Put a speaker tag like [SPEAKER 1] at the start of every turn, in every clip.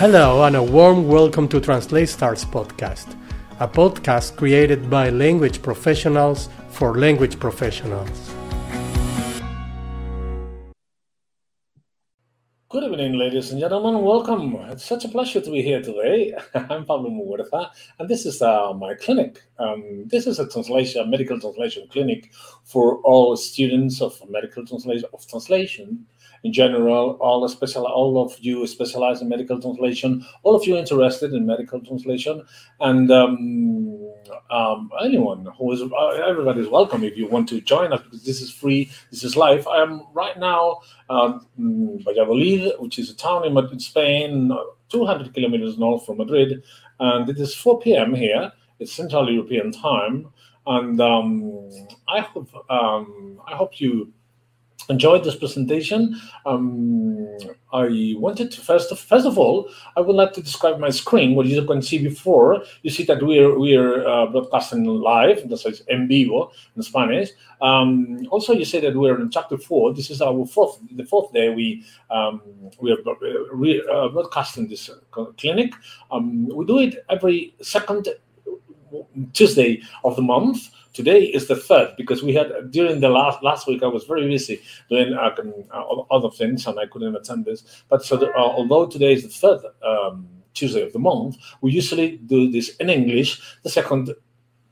[SPEAKER 1] Hello, and a warm welcome to Translate Stars podcast, a podcast created by language professionals for language professionals.
[SPEAKER 2] Good evening, ladies and gentlemen. Welcome. It's such a pleasure to be here today. I'm Pablo Muguerza, and this is uh, my clinic. Um, this is a translation, a medical translation clinic for all students of medical translation of translation in general, all special, all of you specialize in medical translation, all of you interested in medical translation, and um, um, anyone who is uh, everybody is welcome if you want to join us because this is free, this is live. I am right now uh, in Valladolid, which is a town in Spain, 200 kilometers north from Madrid, and it is 4 p.m. here. It's Central European time, and um, I hope um, I hope you enjoyed this presentation. Um, I wanted to first first of all, I would like to describe my screen. What you can see before, you see that we're we're uh, broadcasting live. That says en vivo in Spanish. Um, also, you say that we're in chapter four. This is our fourth the fourth day we um, we are uh, broadcasting this clinic. Um, we do it every second Tuesday of the month. Today is the third because we had during the last last week I was very busy doing uh, uh other things and I couldn't attend this. But so the, uh, although today is the third um, Tuesday of the month, we usually do this in English the second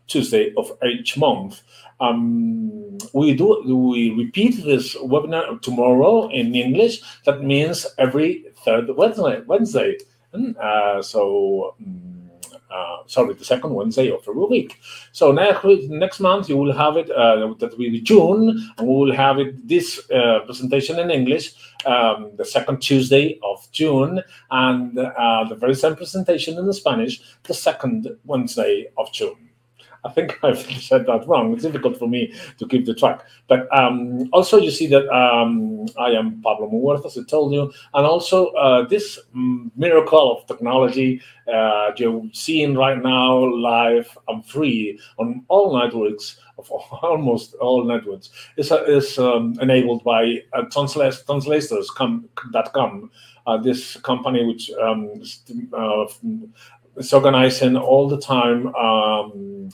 [SPEAKER 2] Tuesday of each month. Um, we do we repeat this webinar tomorrow in English. That means every third Wednesday. Wednesday. Uh, so. Um, uh, sorry, the second Wednesday of every week. So next next month you will have it. Uh, that will be June, and we will have it this uh, presentation in English um, the second Tuesday of June, and uh, the very same presentation in Spanish the second Wednesday of June. I think I've said that wrong. It's difficult for me to keep the track. But um, also, you see that um, I am Pablo Muguerza, as I told you, and also uh, this miracle of technology uh, you're seeing right now live and free on all networks of almost all networks is, uh, is um, enabled by uh. Uh, this company which um, uh, is organizing all the time um,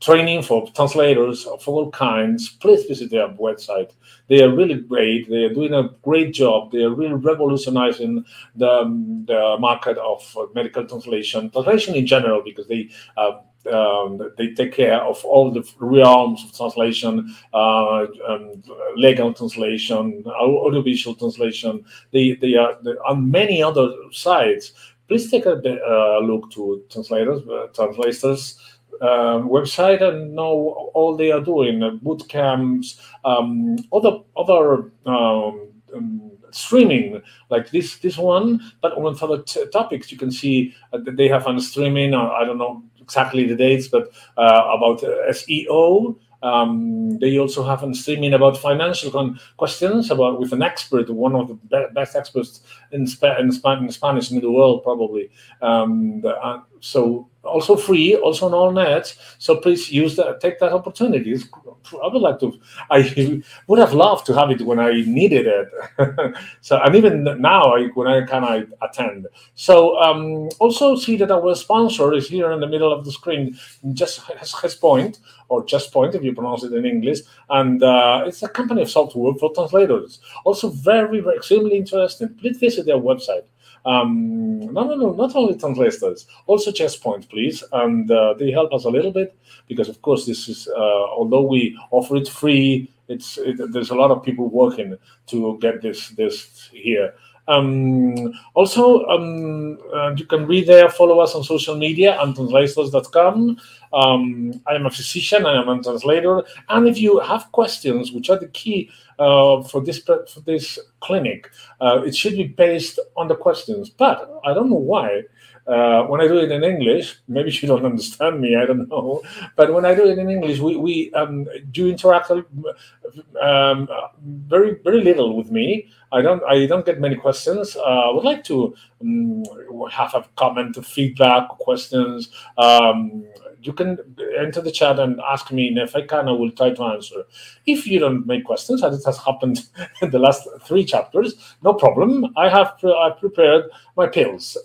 [SPEAKER 2] training for translators of all kinds, please visit their website. They are really great. They are doing a great job. They are really revolutionizing the, um, the market of medical translation, translation in general, because they uh, um, they take care of all the realms of translation, uh, um, legal translation, audiovisual translation. They they are on many other sides. Please take a uh, look to translators, uh, translators um, website and know all they are doing uh, boot camps um, other other um, um, streaming like this this one but on other topics you can see uh, that they have on streaming uh, i don't know exactly the dates but uh, about seo um, they also have on streaming about financial questions about with an expert, one of the be- best experts in, Sp- in, Sp- in, Spanish in the world, probably. Um, the, uh, so also free, also on all nets. So please use that, take that opportunity. It's, I would like to, I would have loved to have it when I needed it. so, and even now, I, when I can, I attend. So, um, also see that our sponsor is here in the middle of the screen, just his point, or just point if you pronounce it in English. And uh, it's a company of software for translators. Also, very, very extremely interesting. Please visit their website. Um, no, no, no, not only translators, also Chesspoint, please. And uh, they help us a little bit because, of course, this is, uh, although we offer it free, it's it, there's a lot of people working to get this this here. Um, also, um, uh, you can read there, follow us on social media and translators.com. Um, I am a physician, I am a translator. And if you have questions, which are the key uh, for this for this clinic, uh, it should be based on the questions. But I don't know why. Uh, when I do it in English, maybe you don't understand me. I don't know. But when I do it in English, we, we um, do interact um, very very little with me. I don't I don't get many questions. Uh, I would like to um, have a comment, feedback, questions. Um, you can enter the chat and ask me, and if I can, I will try to answer. If you don't make questions, as it has happened in the last three chapters, no problem. I have pre- I prepared my pills.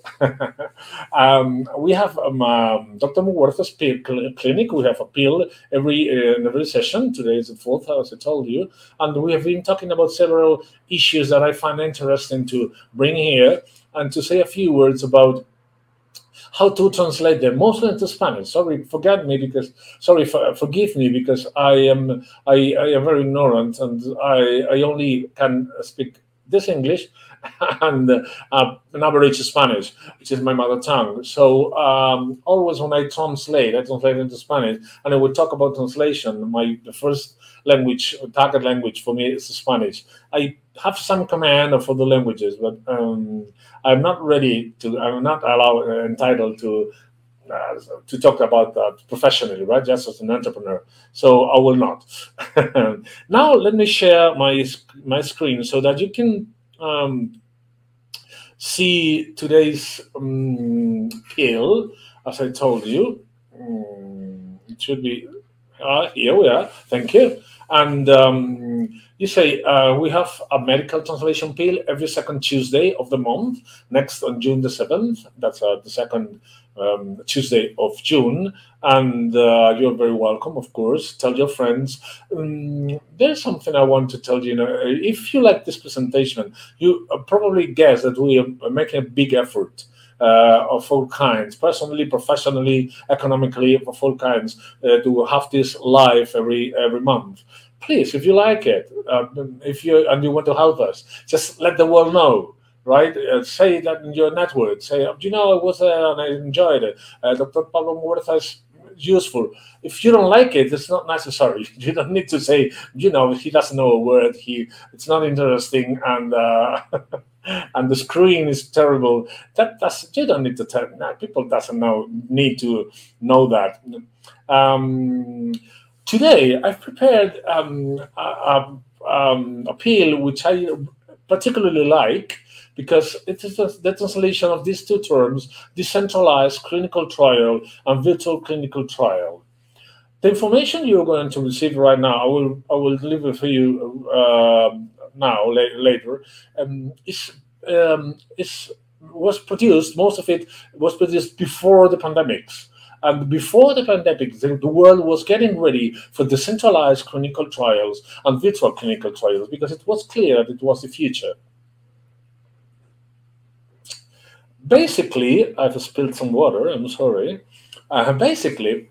[SPEAKER 2] um, we have um, um, Dr. Muguerza's pill clinic. We have a pill every uh, every session. Today is the fourth, as I told you, and we have been talking about several issues that I find interesting to bring here and to say a few words about how to translate them mostly into Spanish. Sorry, forget me because sorry, for, forgive me because I am I, I am very ignorant and I I only can speak this English and uh, an average Spanish, which is my mother tongue. So um, always when I translate, I translate into Spanish, and I would talk about translation. My the first language, target language for me is Spanish. I have some command of other languages, but um, I'm not ready to. I'm not allowed uh, entitled to. Uh, to talk about that professionally, right? Just as an entrepreneur. So I will not. now let me share my my screen so that you can um, see today's um, pill, as I told you. Um, it should be uh, here we are. Thank you. And um, you say uh, we have a medical translation pill every second Tuesday of the month. Next on June the seventh. That's uh, the second um, Tuesday of June. And uh, you're very welcome, of course. Tell your friends. Um, there's something I want to tell you. you know, if you like this presentation, you probably guess that we are making a big effort. Uh, of all kinds, personally, professionally, economically, of all kinds, uh, to have this live every every month. Please, if you like it, uh, if you and you want to help us, just let the world know right? Uh, say that in your network. Say, do you know, I was there and I enjoyed it. Uh, Dr. Pablo Muguerza is useful. If you don't like it, it's not necessary. You don't need to say, you know, he doesn't know a word. He, it's not interesting, and uh, and the screen is terrible. That that's you don't need to tell. People doesn't know need to know that. Um, today, I've prepared um, a, a, um, a which I particularly like because it is the translation of these two terms, decentralized clinical trial and virtual clinical trial. The information you're going to receive right now, I will I will it for you uh, now later. Um, is um, is was produced. Most of it was produced before the pandemics. And before the pandemic, the, the, world was getting ready for decentralized clinical trials and virtual clinical trials because it was clear that it was the future. basically, I've spilled some water. I'm sorry. Uh, basically,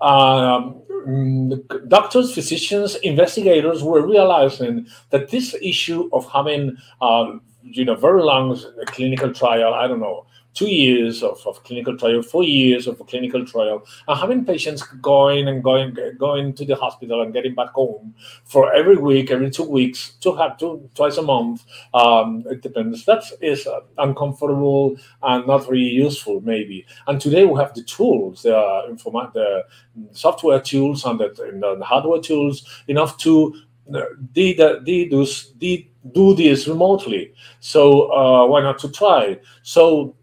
[SPEAKER 2] um, doctors, physicians, investigators were realizing that this issue of having, um, you know, very long clinical trial, I don't know, two years of, of clinical trial, four years of a clinical trial, and having patients going and going going to the hospital and getting back home for every week, every two weeks, to have two twice a month. Um, it depends. That is uncomfortable and not very useful, maybe. And today we have the tools, the informa- the software tools and the, and the hardware tools enough to uh, do, this remotely. So uh, why not to try? So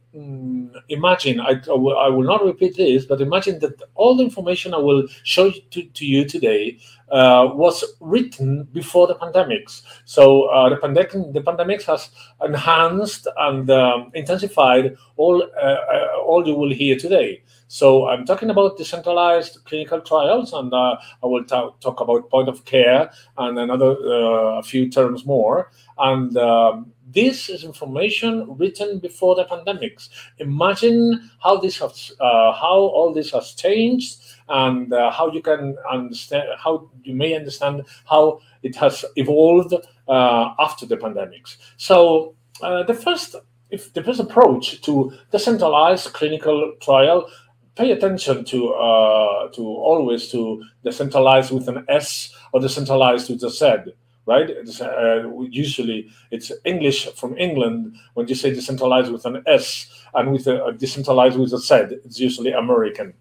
[SPEAKER 2] imagine, I, I, will, I, will, not repeat this, but imagine that all the information I will show to, to you today uh, was written before the pandemics. So uh, the pandemic, the pandemics has enhanced and um, intensified all uh, uh all you will hear today. So I'm talking about decentralized clinical trials, and uh, I will talk about point of care and another uh, a few terms more. And um, this is information written before the pandemics. Imagine how this has, uh, how all this has changed, and uh, how you can understand, how you may understand how it has evolved uh, after the pandemics. So uh, the first, if the first approach to decentralized clinical trial pay attention to uh, to always to decentralize with an S or decentralized with a Z right? It's, uh, usually it's English from England. When you say decentralized with an S and with a, a decentralized with a Z, it's usually American.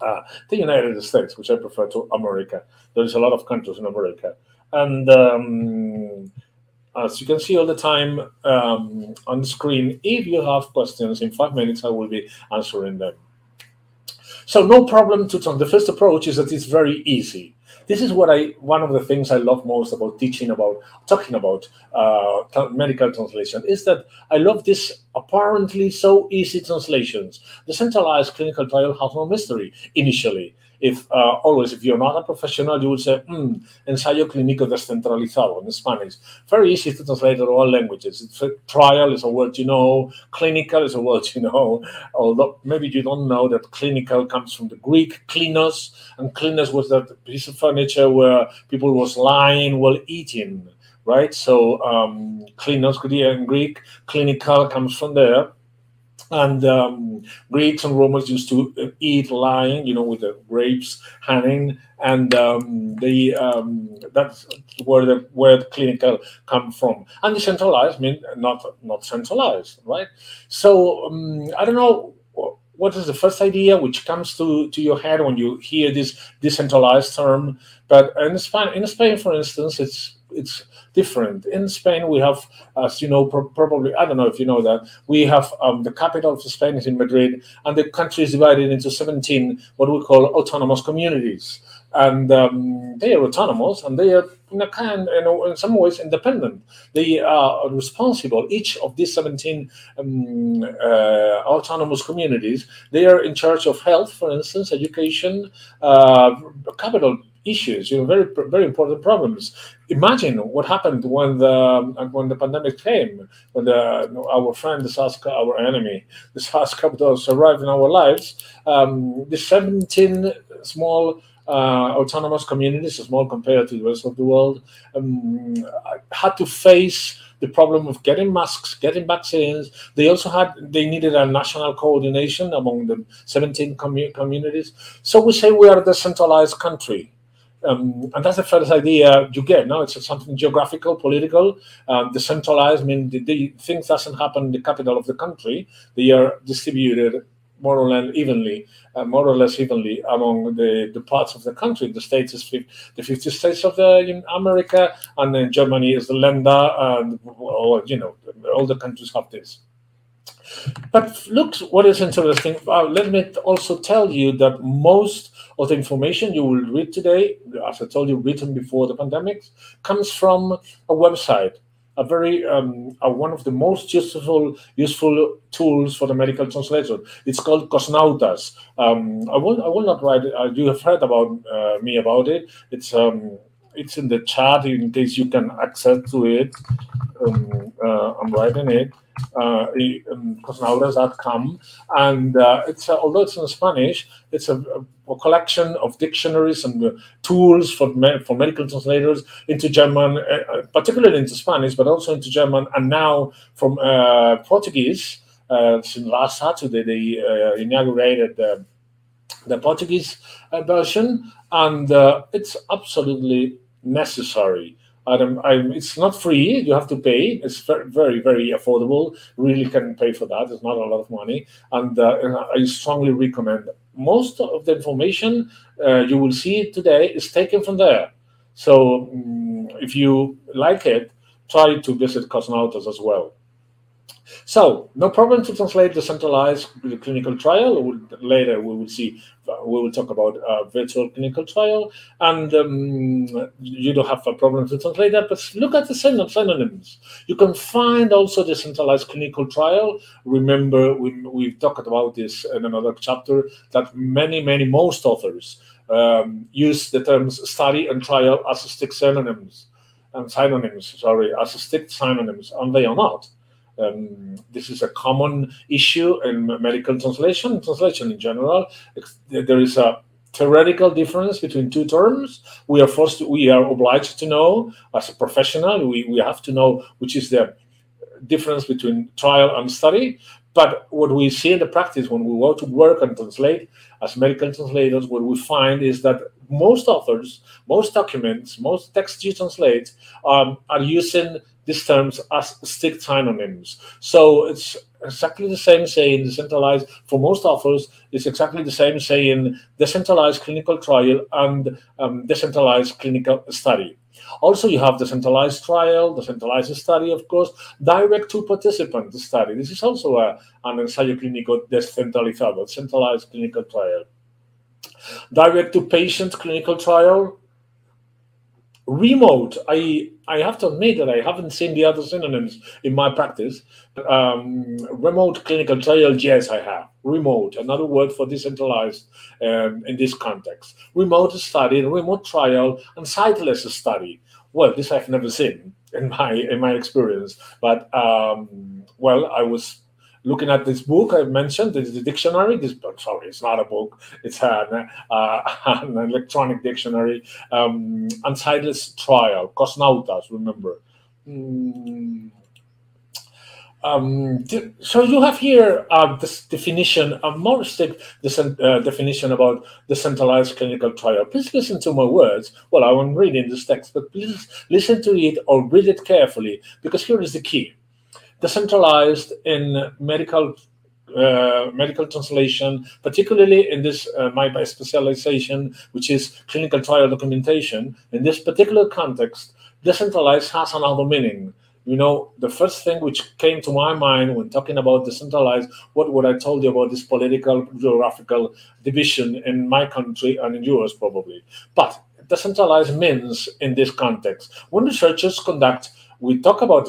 [SPEAKER 2] Uh, the United States, which I prefer to America. There's a lot of countries in America. And um, as you can see all the time um, on the screen, if you have questions in five minutes, I will be answering them. So no problem to The first approach is that it's very easy. This is what I one of the things I love most about teaching about talking about uh, medical translation is that I love this apparently so easy translations. The centralized clinical trial has no mystery initially if uh, always if you're not a professional, you would say mm, ensayo clínico descentralizado in Spanish. Very easy to translate to all languages. It's a trial is a word you know, clinical is a word you know. Although maybe you don't know that clinical comes from the Greek klinos, and klinos was that piece of furniture where people was lying while eating, right? So um, klinos in Greek, clinical comes from there and um, Greeks and Romans used to uh, eat lying, you know, with the grapes hanging, and um, they um, that's where the word clinical come from. And decentralized mean not not centralized, right? So um, I don't know what is the first idea which comes to, to your head when you hear this decentralized term. But in Spain, in Spain, for instance, it's it's different. In Spain, we have, as you know, probably I don't know if you know that we have um, the capital of Spain is in Madrid, and the country is divided into 17 what we call autonomous communities, and um, they are autonomous and they are in a kind, you know, in some ways independent. They are responsible. Each of these 17 um, uh, autonomous communities, they are in charge of health, for instance, education, uh, capital issues, you know, very very important problems. Imagine what happened when the when the pandemic came, when the our friend, the SARS, our enemy, the SARS-CoV-2 arrived in our lives. Um, the 17 small uh, autonomous communities, small compared to the rest of the world, um, had to face the problem of getting masks, getting vaccines. They also had they needed a national coordination among the 17 commu- communities. So we say we are a decentralized country. Um, and that's the first idea you get. No, it's something geographical, political, um, decentralized. I mean, the, the, things doesn't happen in the capital of the country. They are distributed more or less evenly, uh, more or less evenly among the, the parts of the country. The states is the 50 states of the America, and then Germany is the Länder, and or, you know all the countries have this. But look, what is interesting. Uh, let me also tell you that most of the information you will read today, as I told you, written before the pandemic, comes from a website. A very um, uh, one of the most useful useful tools for the medical translation. It's called Cosnautas. Um, I will I will not write. Uh, you have heard about uh, me about it. It's um, it's in the chat in case you can access to it. Um, uh, I'm writing it uh, cosnautas.com. And uh, it's uh, although it's in Spanish, it's a, a collection of dictionaries and uh, tools for me, for medical translators into German, uh, uh, particularly into Spanish, but also into German, and now from Portuguese. since last Saturday, they inaugurated the, Portuguese version, and it's absolutely necessary I'm, I'm, it's not free. You have to pay. It's very, very, affordable. Really can pay for that. It's not a lot of money, and, uh, and I strongly recommend. Most of the information uh, you will see today is taken from there. So um, if you like it, try to visit Cosnautas as well. So no problem to translate the centralized clinical trial. Later we will see, we will talk about a virtual clinical trial, and um, you don't have a problem to translate that. But look at the synonyms. You can find also the centralized clinical trial. Remember, we, we've talked about this in another chapter that many, many, most authors um, use the terms study and trial as strict synonyms and synonyms. Sorry, as strict synonyms, and they are not um, this is a common issue in medical translation, translation in general. There is a theoretical difference between two terms. We are forced, to, we are obliged to know as a professional. We, we have to know which is the difference between trial and study. But what we see in the practice when we go to work and translate as medical translators, what we find is that most authors, most documents, most texts you translate um, are using these terms as strict synonyms. So it's exactly the same saying decentralized for most authors. It's exactly the same saying decentralized clinical trial and um, decentralized clinical study. Also, you have decentralized trial, decentralized study, of course, direct to participant study. This is also a, an ensayo clínico descentralizado, centralized clinical trial. direct to patient clinical trial, remote. I I have to admit that I haven't seen the other synonyms in my practice. Um, remote clinical trial, yes, I have. Remote, another word for decentralized um, in this context. Remote study, remote trial, and siteless study. Well, this I've never seen in my in my experience, but um, well, I was looking at this book I mentioned, the, the dictionary. This sorry, it's not a book; it's an, uh, an electronic dictionary. Um, Unsightless Trial, Cosnautas. Remember. Mm. Um, so you have here uh, this definition, a more strict uh, definition about the centralized clinical trial. Please listen to my words. Well, I'm reading this text, but please listen to it or read it carefully because here is the key decentralized in medical uh, medical translation, particularly in this uh, my specialization, which is clinical trial documentation. In this particular context, decentralized has another meaning. You know, the first thing which came to my mind when talking about decentralized, what would I told you about this political geographical division in my country and in yours probably. But decentralized means in this context when researchers conduct we talk about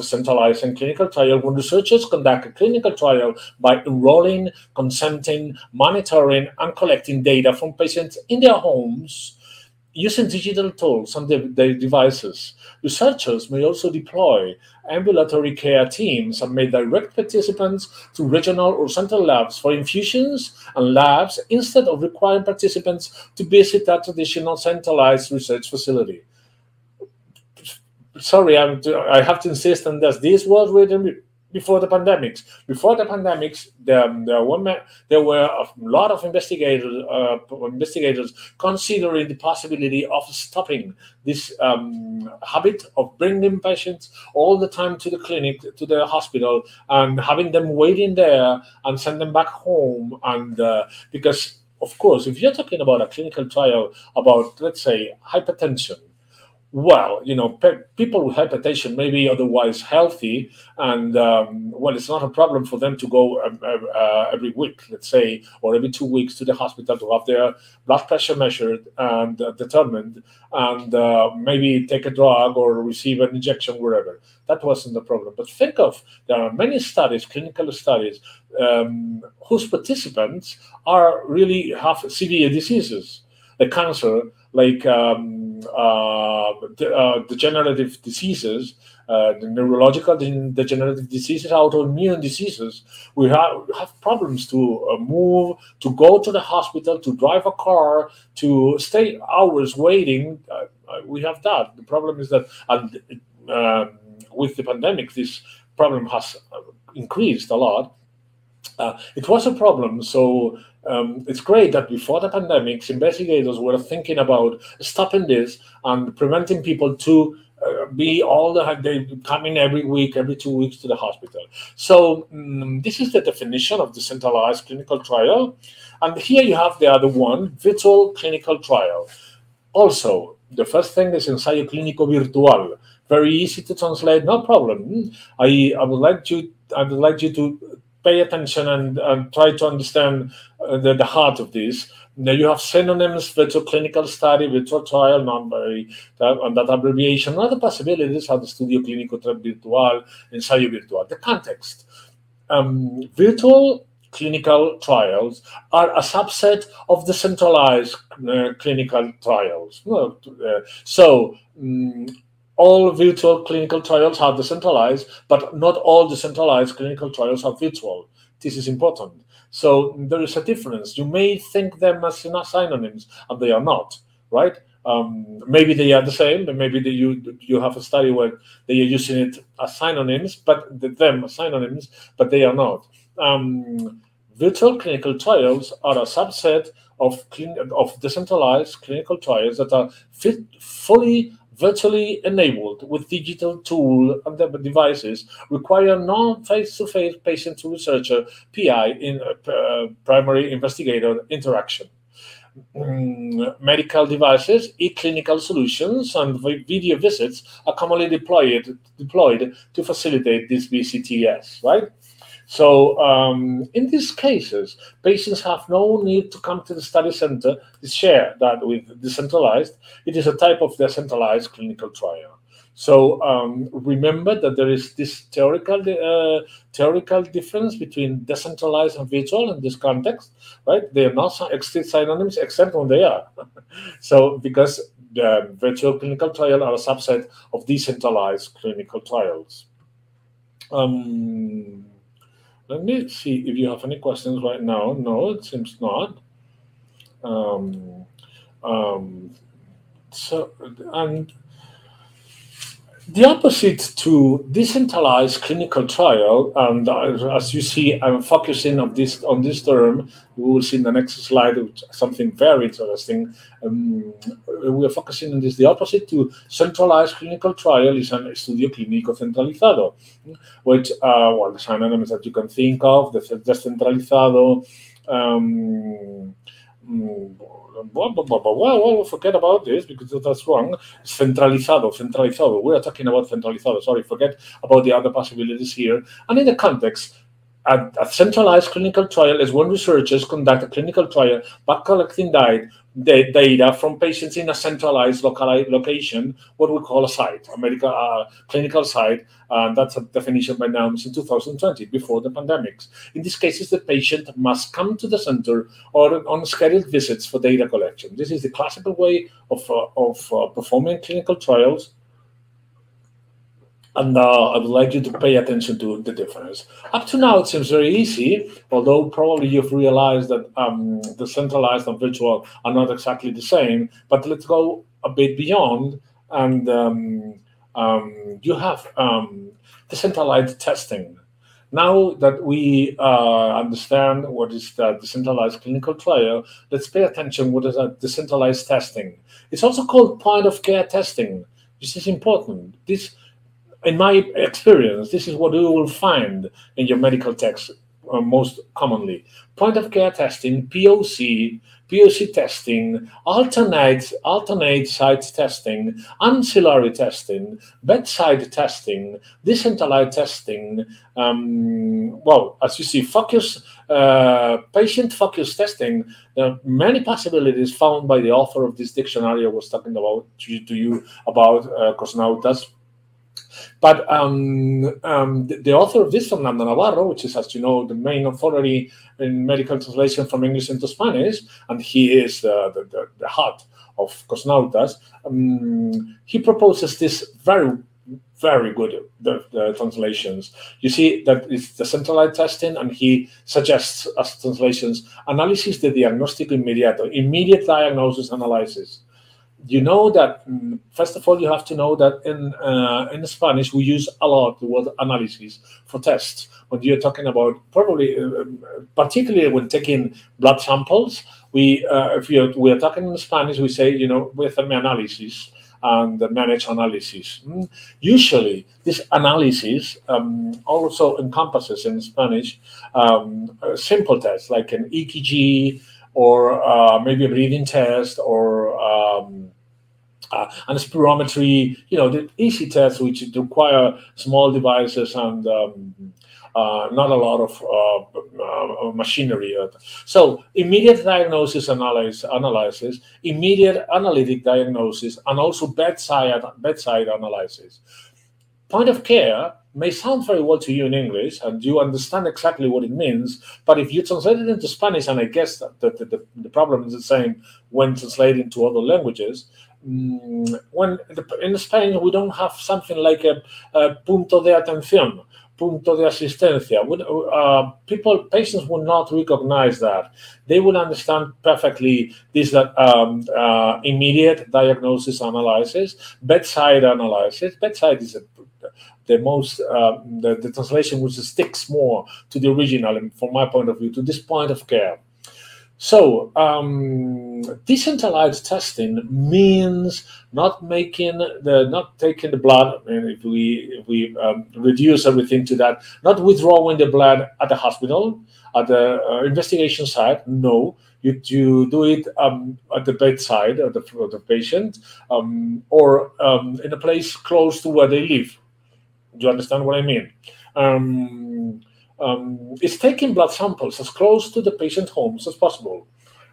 [SPEAKER 2] and clinical trial when researchers conduct a clinical trial by enrolling, consenting, monitoring, and collecting data from patients in their homes using digital tools and their devices. Researchers may also deploy ambulatory care teams and may direct participants to regional or central labs for infusions and labs instead of requiring participants to visit a traditional centralized research facility sorry, I'm, I have to insist on this. This was written before the pandemics. Before the pandemics, were, there were a lot of investigators uh, investigators considering the possibility of stopping this um, habit of bringing patients all the time to the clinic, to the hospital, and having them waiting there and send them back home. And uh, because, of course, if you're talking about a clinical trial about, let's say, hypertension well, you know, pe- people with hypertension may be otherwise healthy, and um, well, it's not a problem for them to go um, uh, uh, every week, let's say, or every two weeks to the hospital to have their blood pressure measured and uh, determined, and uh, maybe take a drug or receive an injection wherever. That wasn't the problem. But think of there are many studies, clinical studies, um, whose participants are really have severe diseases, the cancer like um, uh, de- uh, degenerative diseases, uh, the neurological degenerative diseases, autoimmune diseases, we have, have problems to uh, move, to go to the hospital, to drive a car, to stay hours waiting. Uh, uh, we have that. The problem is that um, with the pandemic, this problem has increased a lot. it was a problem, so um, it's great that before the pandemics, investigators were thinking about stopping this and preventing people to uh, be all the they coming every week, every two weeks to the hospital. So um, this is the definition of decentralized clinical trial, and here you have the other one, virtual clinical trial. Also, the first thing is ensayo clínico virtual. Very easy to translate, no problem. I, I would like you I would like you to pay attention and, and try to understand uh, the, the heart of this. Now you have synonyms, virtual clinical study, virtual trial, non-binary, and that abbreviation. Other possibilities are the studio clínico virtual, ensayo virtual. The context. Um, virtual clinical trials are a subset of decentralized uh, clinical trials. Uh, so, um, all virtual clinical trials are decentralized, but not all decentralized clinical trials are virtual. This is important. So there is a difference. You may think them as synonyms, and they are not, right? Um, maybe they are the same, but maybe you you have a study where they are using it as synonyms, but them as synonyms, but they are not. Um, virtual clinical trials are a subset of of decentralized clinical trials that are fit, fully virtually enabled with digital tool and devices require non-face-to-face patient to researcher PI in uh, primary investigator interaction. Mm, medical devices, e-clinical solutions, and video visits are commonly deployed deployed to facilitate this VCTS, right? So um, in these cases, patients have no need to come to the study center to share that with decentralized. It is a type of decentralized clinical trial. So um, remember that there is this theoretical uh, theoretical difference between decentralized and virtual in this context, right? They are not synonyms except when they are. so because the virtual clinical trial are a subset of decentralized clinical trials. Um, let me see if you have any questions right now. No, it seems not. Um, um, so, and the opposite to decentralized clinical trial, and as you see, I'm focusing on this on this term. We will see in the next slide something very interesting. Um, we are focusing on this. The opposite to centralized clinical trial is an estudio clínico centralizado, which uh, well, the synonyms that you can think of: the descentralizado. Um, mm, well, forget about this because that's wrong. Centralizado, centralizado. We are talking about centralizado. Sorry, forget about the other possibilities here. And in the context, a, a, centralized clinical trial is when researchers conduct a clinical trial by collecting data the data from patients in a centralized localized location, what we call a site, a medical uh, clinical site, and that's a definition by NAMS in 2020, before the pandemics. In these cases, the patient must come to the center or on scheduled visits for data collection. This is the classical way of, uh, of uh, performing clinical trials and uh, I would like you to pay attention to the difference. Up to now, it seems very easy, although probably you've realized that um, the centralized and virtual are not exactly the same. But let's go a bit beyond, and um, um, you have um, decentralized testing. Now that we uh, understand what is the decentralized clinical trial, let's pay attention what is a decentralized testing. It's also called point of care testing. This is important. This in my experience, this is what you will find in your medical text uh, most commonly. Point of care testing, POC, POC testing, alternate, alternate site testing, ancillary testing, bedside testing, decentralized testing. Um, well, as you see, focus, uh, patient focus testing. There are many possibilities found by the author of this dictionary I was talking about to, to you about because uh, Cosnautas but um, um, the, the, author of this, Fernando Navarro, which is, as you know, the main authority in medical translation from English into Spanish, and he is uh, the, the, the, heart of Cosnautas, um, he proposes this very very good the, the, translations. You see that it's the centralized testing, and he suggests as translations analysis de diagnóstico inmediato, immediate diagnosis analysis you know that mm, first of all you have to know that in uh, in Spanish we use a lot the word analysis for tests when you're talking about probably uh, um, particularly when taking blood samples we uh, if you're, we're talking in Spanish we say you know with an analysis and the managed analysis. Mm. Usually, this analysis um, also encompasses in Spanish um, simple tests like an EKG or uh, maybe a breathing test or um, uh, and spirometry, you know, the easy tests which require small devices and um, uh, not a lot of uh, uh machinery. So immediate diagnosis analysis, analysis, immediate analytic diagnosis, and also bedside bedside analysis. Point of care may sound very well to you in English and you understand exactly what it means, but if you translate it into Spanish, and I guess that the, the, the problem is the same when translating to other languages, mm, when in Spain we don't have something like a, a punto de atención, punto de asistencia. Uh, people, patients will not recognize that. They will understand perfectly this that um, uh, immediate diagnosis analysis, bedside analysis. Bedside is a the most uh, the, the translation which sticks more to the original from my point of view to this point of care so um, decentralized testing means not making the not taking the blood and if we if we um, reduce everything to that not withdrawing the blood at the hospital at the uh, investigation site no you, you do it um, at the bedside of the, of the patient um, or um, in a place close to where they live do you understand what I mean? Um, is taking blood samples as close to the patient homes as possible.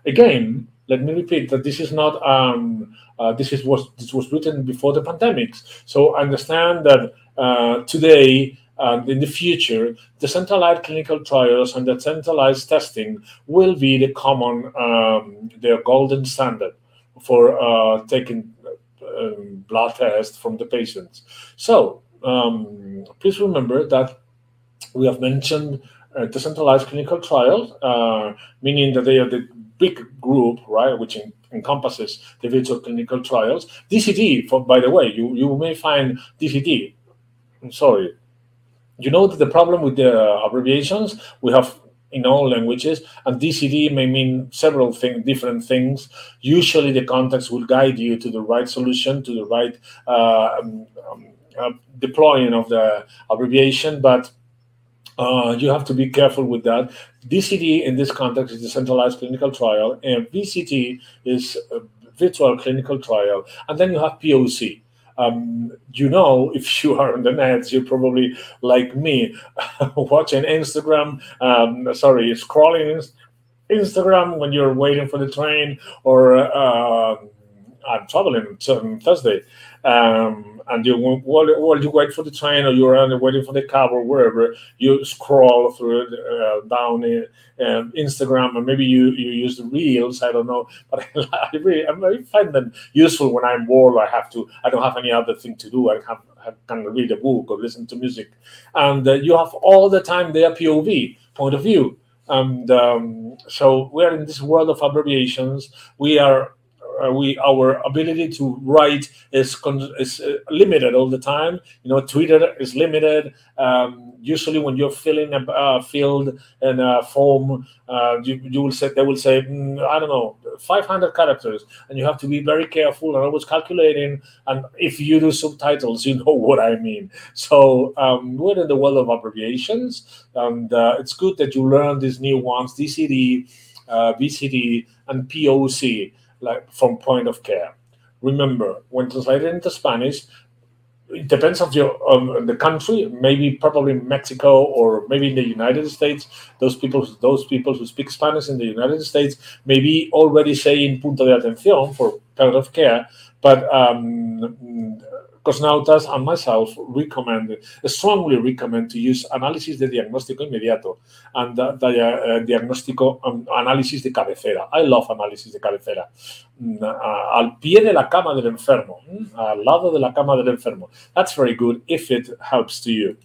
[SPEAKER 2] Again, let me repeat that this is not um, uh, this is was this was written before the pandemics. So understand that uh, today and in the future, the centralized clinical trials and the centralized testing will be the common, um, the golden standard for uh, taking um, blood tests from the patients. So um, please remember that we have mentioned uh, decentralized clinical trials, uh, meaning that they are the big group, right, which in, encompasses the virtual clinical trials. DCT, for, by the way, you, you may find DCT. I'm sorry, you know the problem with the abbreviations we have in all languages, and DCT may mean several things, different things. Usually, the context will guide you to the right solution, to the right uh, um, um uh, deploying of the abbreviation, but uh, you have to be careful with that. DCT in this context is decentralized clinical trial, and VCT is a virtual clinical trial, and then you have POC um, you know, if you are on the net, you're probably like me, watching Instagram, um, sorry, scrolling Instagram when you're waiting for the train, or uh, I'm traveling on Thursday. Um, and you while, while you wait for the train or you're waiting for the cab or wherever, you scroll through uh, down um, Instagram and maybe you, you use the reels. I don't know, but I, really I find them useful when I'm bored. I have to. I don't have any other thing to do. I have can read a book or listen to music, and uh, you have all the time their POV point of view. And um, so we're in this world of abbreviations. We are uh, we our ability to write is is uh, limited all the time. You know, Twitter is limited. Um, usually, when you're filling a uh, field in a form, uh, you, you will say they will say mm, I don't know 500 characters, and you have to be very careful and always calculating. And if you do subtitles, you know what I mean. So um, we're in the world of abbreviations, and uh, it's good that you learn these new ones: DCT, uh, VCT, and POC like from point of care. Remember, when translated into Spanish, it depends on your um, the country. Maybe probably Mexico or maybe in the United States. Those people, those people who speak Spanish in the United States, may be already saying "punto de atención" for point of care, but um, Cosnautas and myself recommend, strongly recommend to use analysis de diagnóstico inmediato and uh, uh, diagnóstico um, de cabecera. I love análisis de cabecera. Mm, uh, al pie de la cama del enfermo, mm, al lado de la cama del enfermo. That's very good if it helps to you.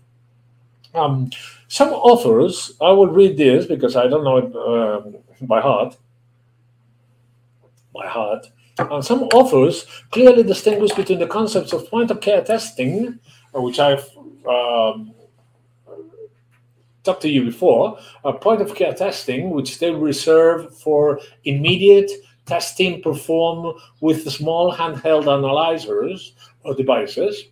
[SPEAKER 2] Um, some authors, I will read this because I don't know it um, by heart. By heart. Uh, some authors clearly distinguish between the concepts of point of care testing, uh, which I've um, talked to you before, uh, point of care testing, which they reserve for immediate testing performed with small handheld analyzers or devices.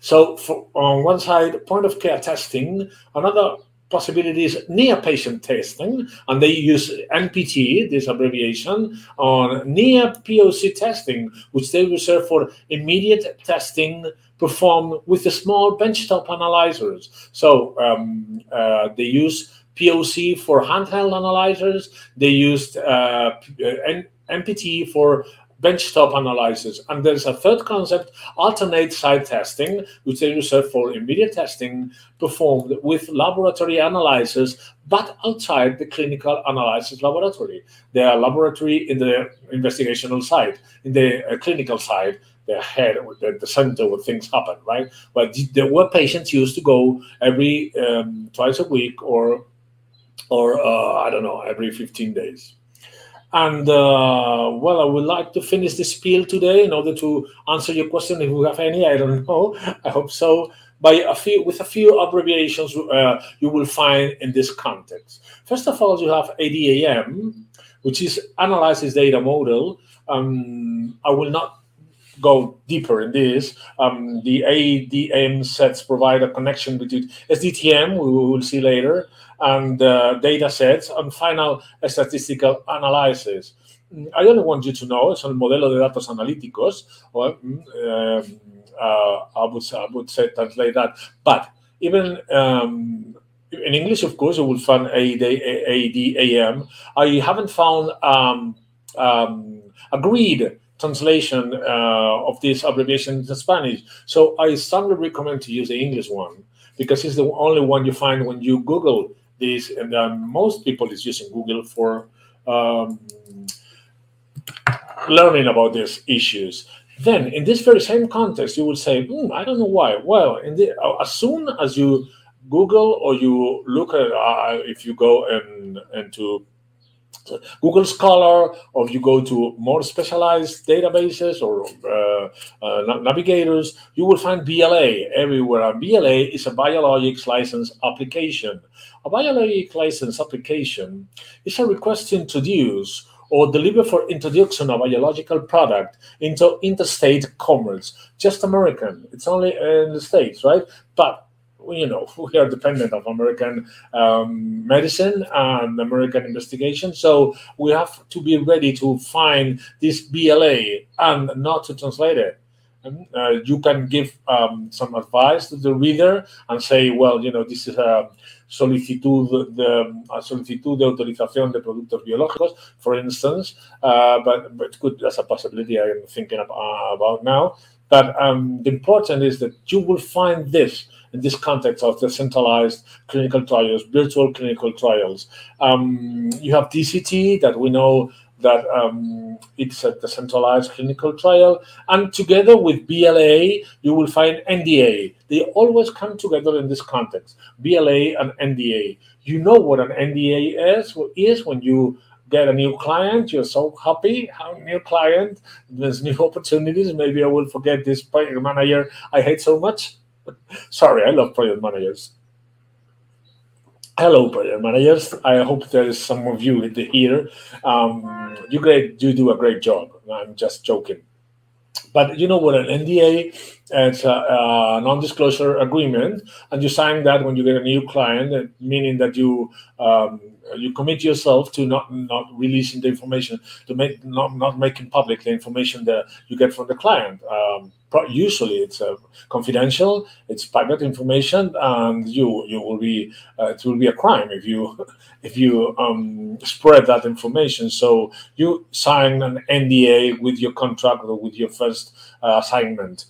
[SPEAKER 2] So, for, on one side, point of care testing, another possibilities near patient testing, and they use NPT, this abbreviation, on near POC testing, which they reserve for immediate testing performed with the small benchtop analyzers. So um, uh, they use POC for handheld analyzers. They used uh, NPT for benchtop analysis. And there's a third concept, alternate site testing, which they reserve for immediate testing performed with laboratory analysis, but outside the clinical analysis laboratory. They are laboratory in the investigational site, in the uh, clinical side, the head, the, the center where things happen, right? But there were patients used to go every um, twice a week or, or uh, I don't know, every 15 days. And uh, well, I would like to finish this spiel today in order to answer your question if we have any. I don't know. I hope so. By a few, with a few abbreviations uh, you will find in this context. First of all, you have ADAM, which is analysis data model. Um, I will not go deeper in this. Um, the ADM sets provide a connection between SDTM, we will see later, and uh, data sets, and final statistical analysis. Mm, I only want you to know, es el modelo de datos analíticos, or, um, uh, I, would, I would say translate that, but even um, in English, of course, you will find ADAM. I haven't found um, um, agreed translation uh, of this abbreviation into Spanish. So I strongly recommend to use the English one because it's the only one you find when you Google this, and uh, most people is using Google for um, learning about these issues. Then, in this very same context, you would say, hmm, "I don't know why." Well, the, uh, as soon as you Google or you look at uh, if you go and into Google Scholar, or if you go to more specialized databases or uh, uh, navigators, you will find BLA everywhere. And BLA is a biologics license application. A biologic license application is a request to introduce or deliver for introduction of a biological product into interstate commerce. Just American. It's only in the States, right? But you know we are dependent of American um, medicine and American investigation, so we have to be ready to find this BLA and not to translate it. uh, you can give um, some advice to the reader and say, well, you know, this is a solicitud de, a solicitud de autorización de productos biológicos, for instance, uh, but, but good as a possibility I am thinking about, uh, about now. But um, the important is that you will find this in this context of the centralized clinical trials, virtual clinical trials. Um, you have DCT that we know that um, it's a decentralized clinical trial. And together with BLA, you will find NDA. They always come together in this context BLA and NDA. You know what an NDA is, is when you get a new client, you're so happy, how new client, there's new opportunities. Maybe I will forget this manager I hate so much. Sorry, I love project managers. Hello, project managers. I hope there is some of you here. Um, you great, you do a great job. I'm just joking. But you know what an NDA? It's a, a, non-disclosure agreement, and you sign that when you get a new client, meaning that you um, you commit yourself to not not releasing the information, to make not not making public the information that you get from the client. Um, usually it's uh, confidential it's private information and you you will be uh, it will be a crime if you if you um, spread that information so you sign an nda with your contract or with your first uh, assignment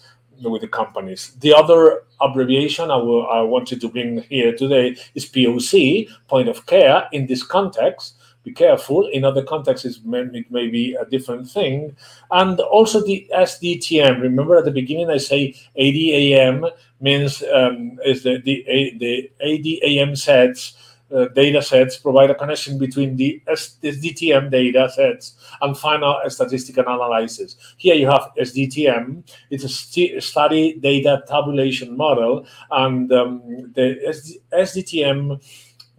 [SPEAKER 2] with the companies the other abbreviation I, will, I wanted to bring here today is poc point of care in this context be careful. In other contexts, it may be a different thing. And also the SDTM. Remember at the beginning, I say ADAM means um, is the, the, the ADAM sets. Uh, data sets provide a connection between the SDTM data sets and final statistical analysis. Here you have SDTM. It's a st study data tabulation model, and um, the SD SDTM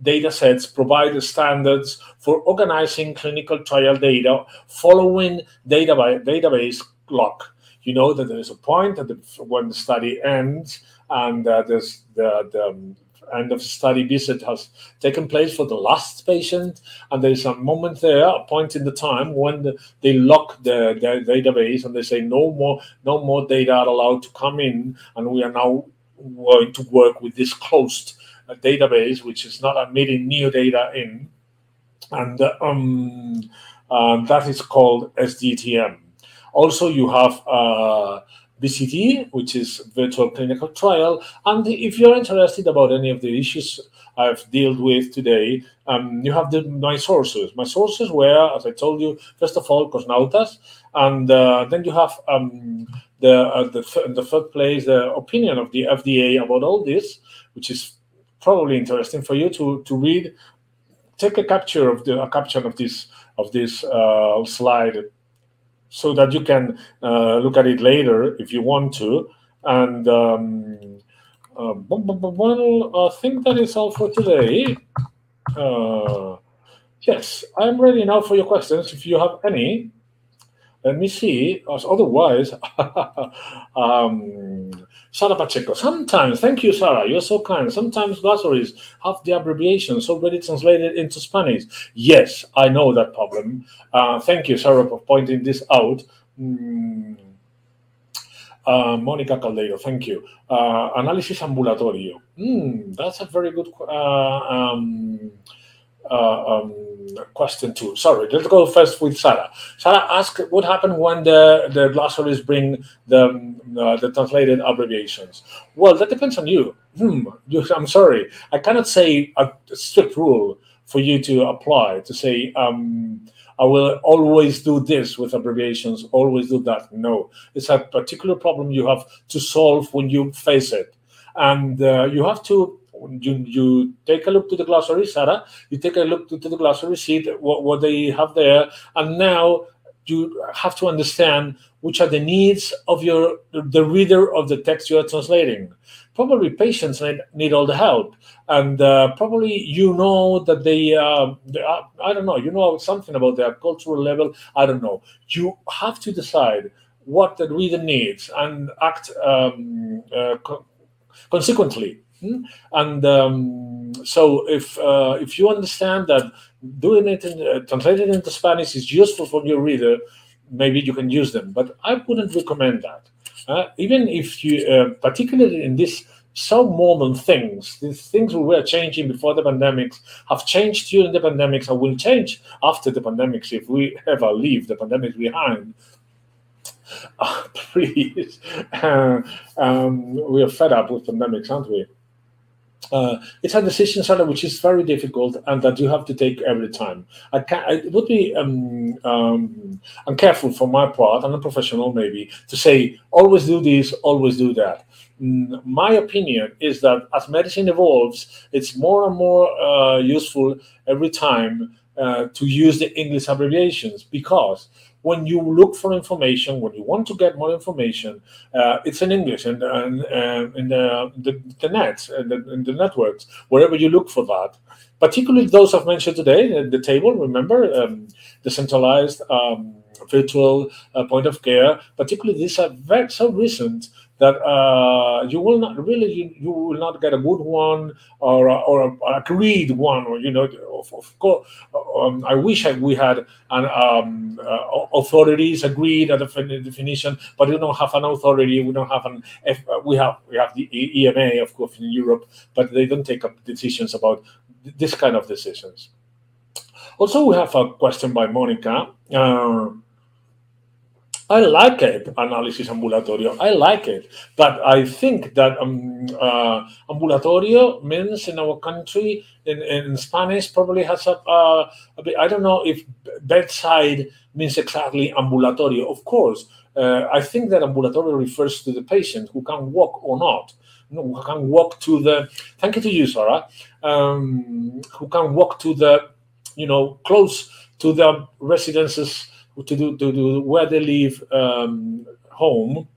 [SPEAKER 2] data sets provide the standards for organizing clinical trial data following database, database lock. You know that there is a point at the, when the study ends and uh, there's the, the um, end of study visit has taken place for the last patient, and there is a moment there, a point in the time when the, they lock the, the, database and they say no more, no more data are allowed to come in, and we are now going to work with this closed a database which is not admitting new data in, and um, uh, that is called SDTM. Also, you have uh, VCT, which is virtual clinical trial. And if you're interested about any of the issues I've dealt with today, um, you have the, my sources. My sources were, as I told you, first of all, Cosnautas, and uh, then you have um, the, uh, the, the third place, the opinion of the FDA about all this, which is probably interesting for you to to read. Take a capture of the a caption of this of this uh, slide, so that you can uh, look at it later if you want to. And um, uh, well, I think that is all for today. Uh, yes, I'm ready now for your questions. If you have any, let me see. Otherwise, um, Sara Pacheco. Sometimes, thank you, Sara. You're so kind. Sometimes glossaries have the abbreviations already translated into Spanish. Yes, I know that problem. Uh, thank you, Sara, for pointing this out. Mm. Uh, Monica Caldeiro, thank you. Uh, analysis ambulatorio. Mm, that's a very good uh, um, uh, um, question too. Sorry, let's go first with Sarah. Sarah asked what happened when the, the glossaries bring the, uh, the translated abbreviations. Well, that depends on you. Hmm, I'm sorry. I cannot say a strict rule for you to apply to say, um, I will always do this with abbreviations, always do that. No, it's a particular problem you have to solve when you face it. And uh, you have to you, you take a look to the glossary, Sarah, you take a look to, to the glossary, see what, what they have there, and now you have to understand which are the needs of your the reader of the text you are translating. Probably patients need, need all the help, and uh, probably you know that they, uh, they are, I don't know, you know something about their cultural level. I don't know. You have to decide what the reader needs and act um, uh, co- consequently? And um, so, if uh, if you understand that doing it in, uh, translating into Spanish is useful for your reader, maybe you can use them. But I wouldn't recommend that. Uh, even if you, uh, particularly in this so modern things, these things we were changing before the pandemics have changed during the pandemics and will change after the pandemics if we ever leave the pandemics behind. Oh, please, uh, um, we are fed up with pandemics, aren't we? Uh, it's a decision Sarah, which is very difficult and that you have to take every time. I can would be um, um, uncareful for my part, and a professional maybe, to say always do this, always do that. Mm, my opinion is that as medicine evolves, it's more and more uh, useful every time uh, to use the English abbreviations because when you look for information, when you want to get more information, uh, it's in English and, and uh, in the, the, the net and the, in the networks, wherever you look for that. Particularly those I've mentioned today, the table, remember, um, decentralized um, virtual uh, point of care, particularly these are very so recent that uh, you will not really you, you, will not get a good one or or a agreed one or you know of, of course um, I wish I, we had an um, uh, authorities agreed at the definition but we don't have an authority we don't have an F, we have we have the EMA of course in Europe but they don't take up decisions about this kind of decisions. Also we have a question by Monica uh, I like it, analysis ambulatorio. I like it, but I think that um, uh, ambulatorio means in our country in, in Spanish probably has a, a bit, I don't know if bedside means exactly ambulatorio. Of course, uh, I think that ambulatorio refers to the patient who can walk or not. who can walk to the. Thank you to you, Sarah. Um, who can walk to the, you know, close to the residences to do to do where they live um, home,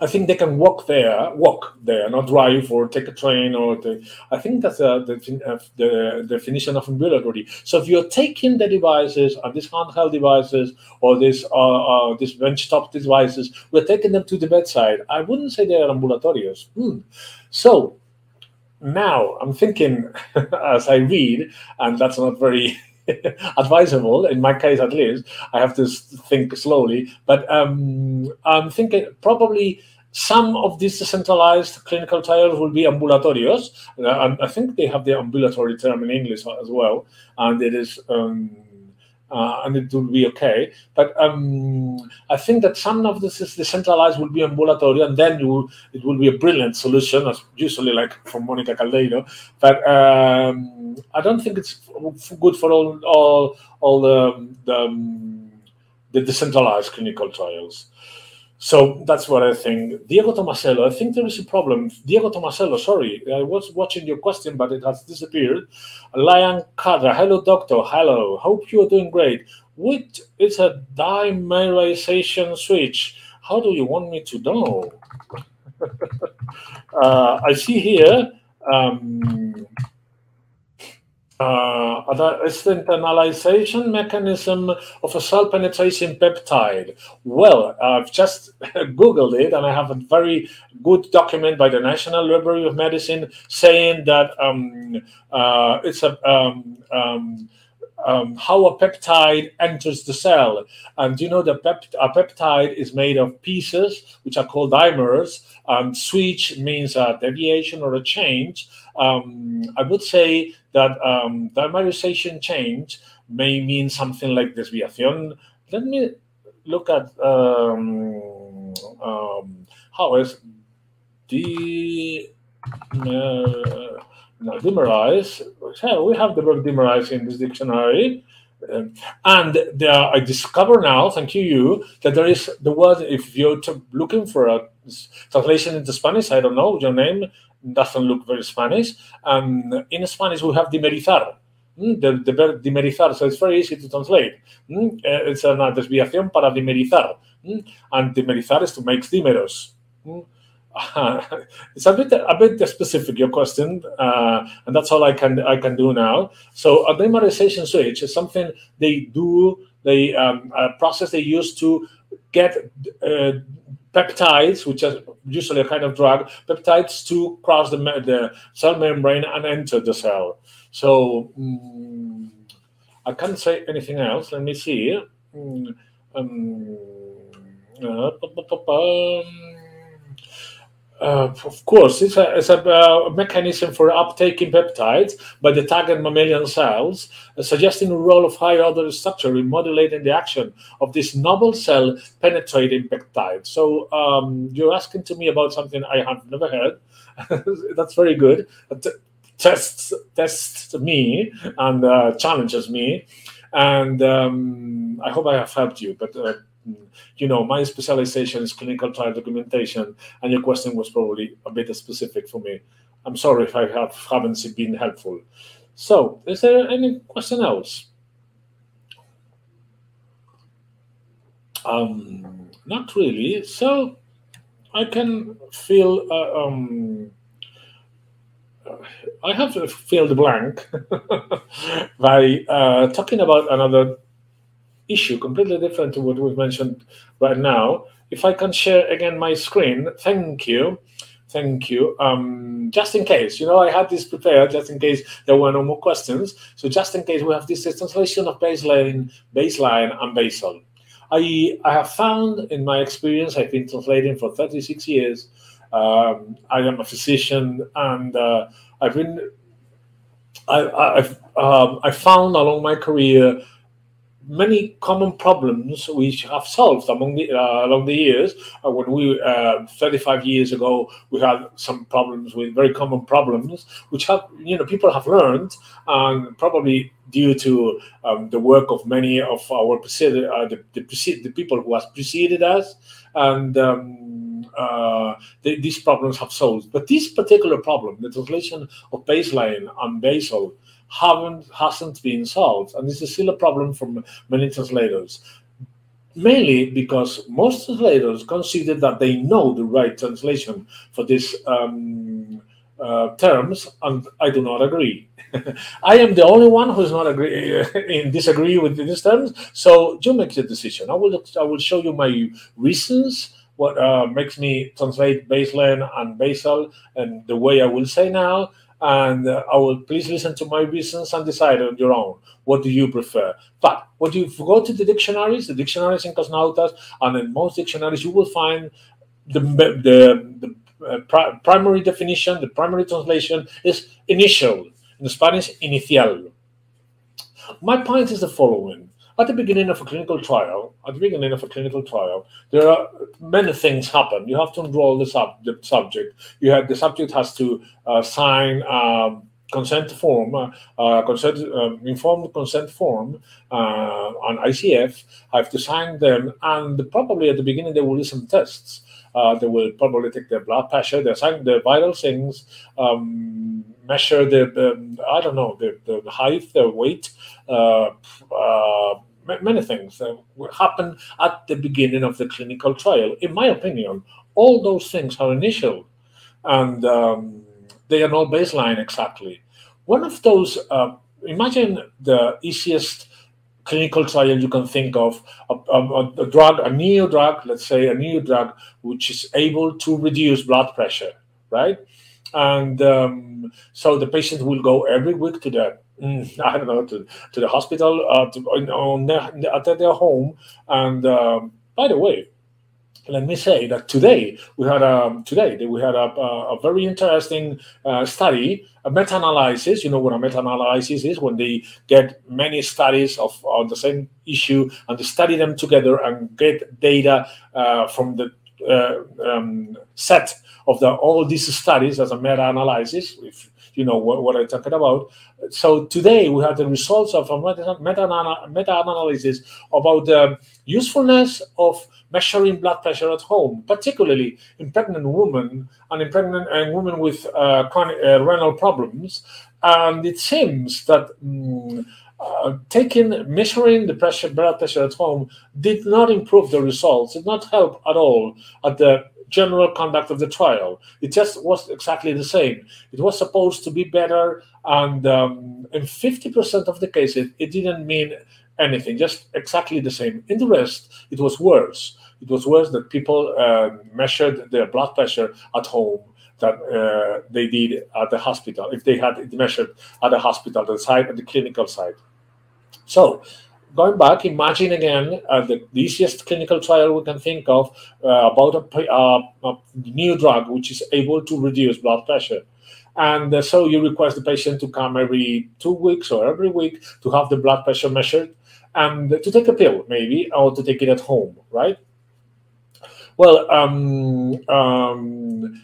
[SPEAKER 2] I think they can walk there, walk there, not drive or take a train or the, I think that's uh, the, uh, the definition of ambulatory. So if you're taking the devices, or uh, these handheld devices, or these uh, uh, these benchtop devices, we're taking them to the bedside. I wouldn't say they are ambulatorios. Hmm. So now I'm thinking as I read, and that's not very advisable. In my case at least i have to think slowly. But um, i'm thinking probably some of these decentralized clinical trials will be ambulatorios uh, i think they have the ambulatory term in english as well. And it is um, uh, and it will be okay. But um, I think that some of this is decentralized will be ambulatory, and then it will be a brilliant solution, as usually like from Monica Caldeiro. But um, I don't think it's good for all all all the the, um, the decentralized clinical trials. So that's what I think. Diego Tomasello, I think there is a problem. Diego Tomasello, sorry, I was watching your question, but it has disappeared. Lion Kadra, hello, doctor. Hello, hope you are doing great. What is a dimerization switch? How do you want me to know? uh, I see here. Um, uh, it's the internalization mechanism of a cell penetration peptide. Well, I've just Googled it and I have a very good document by the National Library of Medicine saying that um, uh, it's a um, um um, how a peptide enters the cell. And you know, that pep- a peptide is made of pieces, which are called dimers. And switch means a deviation or a change. Um, I would say that um, dimerization change may mean something like desviación. Let me look at um, um, how is the uh, now, we have the word dimerize in this dictionary. Um, and there, I discover now, thank you, you, that there is the word, if you're looking for a translation into Spanish, I don't know, your name doesn't look very Spanish. And in Spanish, we have dimerizar, mm, the, the verb dimerizar, so it's very easy to translate. Mm, uh, it's una desviación para dimerizar. Mm, and dimerizar is to make dimeros. it's a bit a bit specific your question, uh, and that's all I can I can do now. So a dimerization switch is something they do, they um, a process they use to get uh, peptides, which are usually a kind of drug, peptides to cross the the cell membrane and enter the cell. So um, I can't say anything else. Let me see. Mm, um, uh, of course, it's a, it's a uh, mechanism for uptaking peptides by the target mammalian cells, uh, suggesting a role of higher order structure in modulating the action of this novel cell penetrating peptide. So um, you're asking to me about something I have never heard. That's very good. T- tests tests me and uh, challenges me, and um, I hope I have helped you. But uh, you know, my specialization is clinical trial documentation, and your question was probably a bit specific for me. I'm sorry if I have haven't been helpful. So, is there any question else? Um, not really. So, I can feel. Uh, um, I have filled blank by uh, talking about another issue, completely different to what we've mentioned right now. If I can share again my screen, thank you. Thank you. Um, just in case, you know, I had this prepared just in case there were no more questions. So just in case we have this translation of baseline, baseline and basal. I, I have found in my experience, I've been translating for 36 years. Um, I am a physician and uh, I've been, I, have um, I found along my career many common problems which have solved among the, uh, along the years. Uh, when we uh, 35 years ago, we had some problems with very common problems, which have you know people have learned, and probably due to um, the work of many of our uh, the, the, the, people who has preceded us, and um, uh, the, these problems have solved. But this particular problem, the translation of baseline and basal, haven't hasn't been solved, and this is still a problem for many translators. Mainly because most translators consider that they know the right translation for these um, uh, terms, and I do not agree. I am the only one who is not agree in disagree with these terms. So you make the decision. I will I will show you my reasons what uh, makes me translate baseline and basal and the way I will say now and uh, I will please listen to my reasons and decide on your own. What do you prefer? But when you go to the dictionaries, the dictionaries in Cosnautas, and in most dictionaries, you will find the the, the uh, pri- primary definition, the primary translation is initial. In Spanish, inicial. My point is the following at the beginning of a clinical trial, at the beginning of a clinical trial, there are many things happen. You have to enroll the, sub, the subject. You have the subject has to uh, sign a consent form, uh, consent, um, informed consent form uh, on ICF. I have to sign them, and probably at the beginning they will do some tests. Uh, they will probably take their blood pressure, they sign their vital things, um, measure the, um, I don't know, the, the height, the weight, uh, uh, many things that happen at the beginning of the clinical trial. In my opinion, all those things are initial and um, they are not baseline exactly. One of those, uh, imagine the easiest clinical trial you can think of a, a, a, drug, a new drug, let's say a new drug, which is able to reduce blood pressure, right? And um, so the patient will go every week to mm, I don't know, to, to the hospital, uh, to, on their, at their home. And um, by the way, let me say that today we had a today we had a, a very interesting uh, study, a meta-analysis. You know what a meta-analysis is? When they get many studies of on the same issue and they study them together and get data uh, from the uh, um, set of the all these studies as a meta-analysis. If you know what, what I'm talking about. So today we have the results of a meta, meta analysis about the usefulness of measuring blood pressure at home, particularly in pregnant women and in pregnant and women with uh, chronic, uh, renal problems. And it seems that. Um, uh, taking measuring the pressure blood pressure at home did not improve the results did not help at all at the general conduct of the trial. It just was exactly the same. It was supposed to be better, and um, in 50% of the cases, it didn't mean anything, just exactly the same. In the rest, it was worse. It was worse that people uh, measured their blood pressure at home that uh, they did at the hospital, if they had it measured at the hospital, the site, at the clinical side. So going back, imagine again uh, the, easiest clinical trial we can think of uh, about a, uh, a, new drug which is able to reduce blood pressure. And uh, so you request the patient to come every two weeks or every week to have the blood pressure measured and to take a pill, maybe, or to take it at home, right? Well, um, um,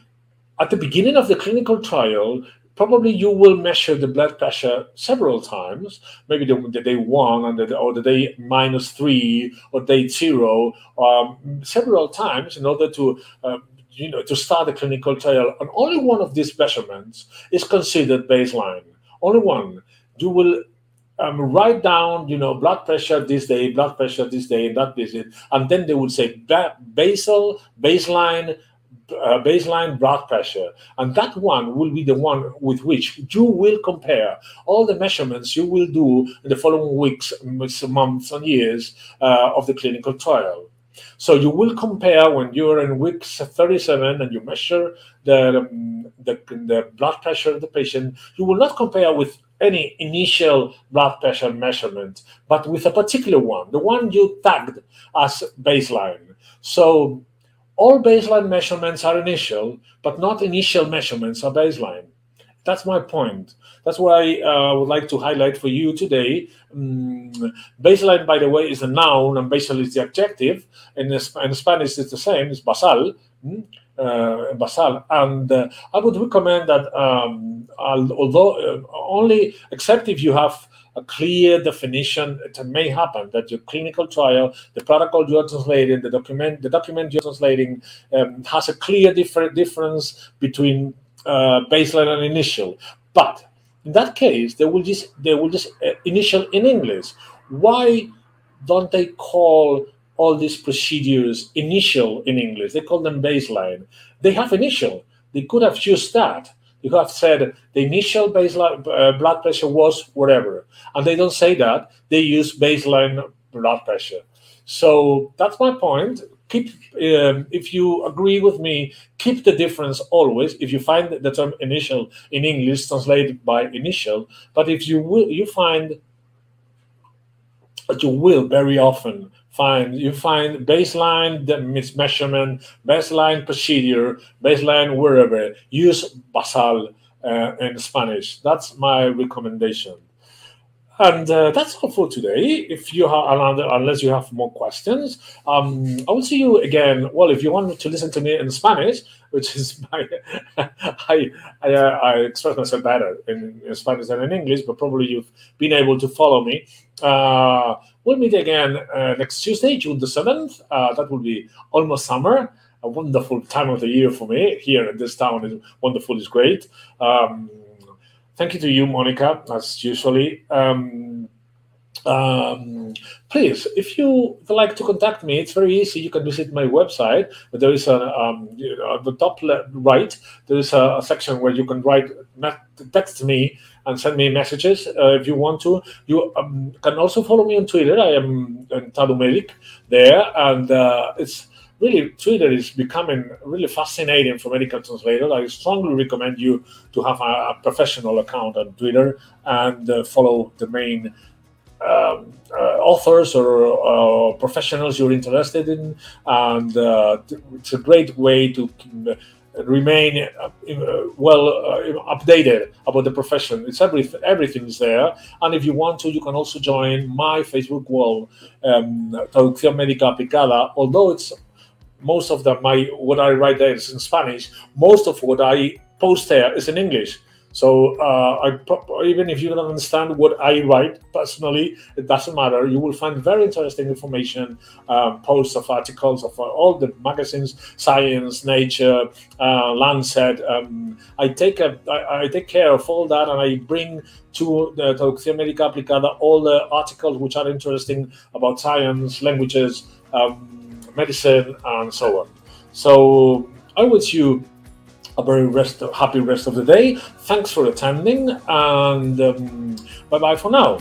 [SPEAKER 2] at the beginning of the clinical trial, probably you will measure the blood pressure several times, maybe the, the day one and the, or the day minus three or day zero, um, several times in order to uh, you know to start a clinical trial. And only one of these measurements is considered baseline. Only one. You will um, write down, you know, blood pressure this day, blood pressure this day, and that visit, and then they would say basal, baseline, uh, baseline blood pressure, and that one will be the one with which you will compare all the measurements you will do in the following weeks, months, and years uh, of the clinical trial. So you will compare when you're in week 37 and you measure the, the, the blood pressure of the patient. You will not compare with any initial blood pressure measurement, but with a particular one, the one you tagged as baseline. So all baseline measurements are initial, but not initial measurements are baseline. That's my point. That's why uh, I would like to highlight for you today. Um, baseline, by the way, is a noun, and basal is the adjective. In, in Spanish, it's the same. It's basal. Mm? Uh, basal. And uh, I would recommend that, um, although uh, only except if you have a clear definition. It may happen that your clinical trial, the protocol you're translating, the document, the document you're translating, um, has a clear different difference between uh, baseline and initial. But in that case, they will just they will just uh, initial in English. Why don't they call all these procedures initial in English? They call them baseline. They have initial. They could have used that you have said the initial baseline uh, blood pressure was whatever, and they don't say that. They use baseline blood pressure. So that's my point. Keep um, if you agree with me, keep the difference always. If you find the term initial in English translated by initial, but if you will, you find that you will very often find you find baseline the measurement, baseline procedure, baseline wherever. Use basal uh, in Spanish. That's my recommendation. And uh, that's all for today. If you have another, unless you have more questions, um, I will see you again. Well, if you want to listen to me in Spanish, which is my, I, I, uh, I, express myself better in, in, Spanish than in English, but probably you've been able to follow me. Uh, we'll meet again uh, next Tuesday, June the 7th. Uh, that will be almost summer. A wonderful time of the year for me here in this town. is wonderful, is great. Um, thank you to you, Monica, as usually. Um, um, please, if you would like to contact me, it's very easy. You can visit my website. There is a um, you know, at the top left, right. There is a, a, section where you can write, text me, and send me messages uh, if you want to. You um, can also follow me on Twitter. I am Tadu Melik there, and uh, it's really Twitter is becoming really fascinating for medical translators. I strongly recommend you to have a, a professional account on Twitter and uh, follow the main um, uh, authors or uh, professionals you're interested in, and uh, it's a great way to remain uh, well uh, updated about the profession. It's every, everything is there, and if you want to, you can also join my Facebook wall, um, Traducción Médica Aplicada. Although it's most of the my what I write there is in Spanish, most of what I post there is in English. So uh, I, even if you don't understand what I write personally, it doesn't matter. You will find very interesting information, um, posts of articles of uh, all the magazines, Science, Nature, uh, Lancet. Um, I take a, I, I take care of all that, and I bring to the Traducción Médica Aplicada all the articles which are interesting about science, languages, um, medicine, and so on. So I wish you a very rest happy rest of the day. Thanks for attending, and um, bye bye for now.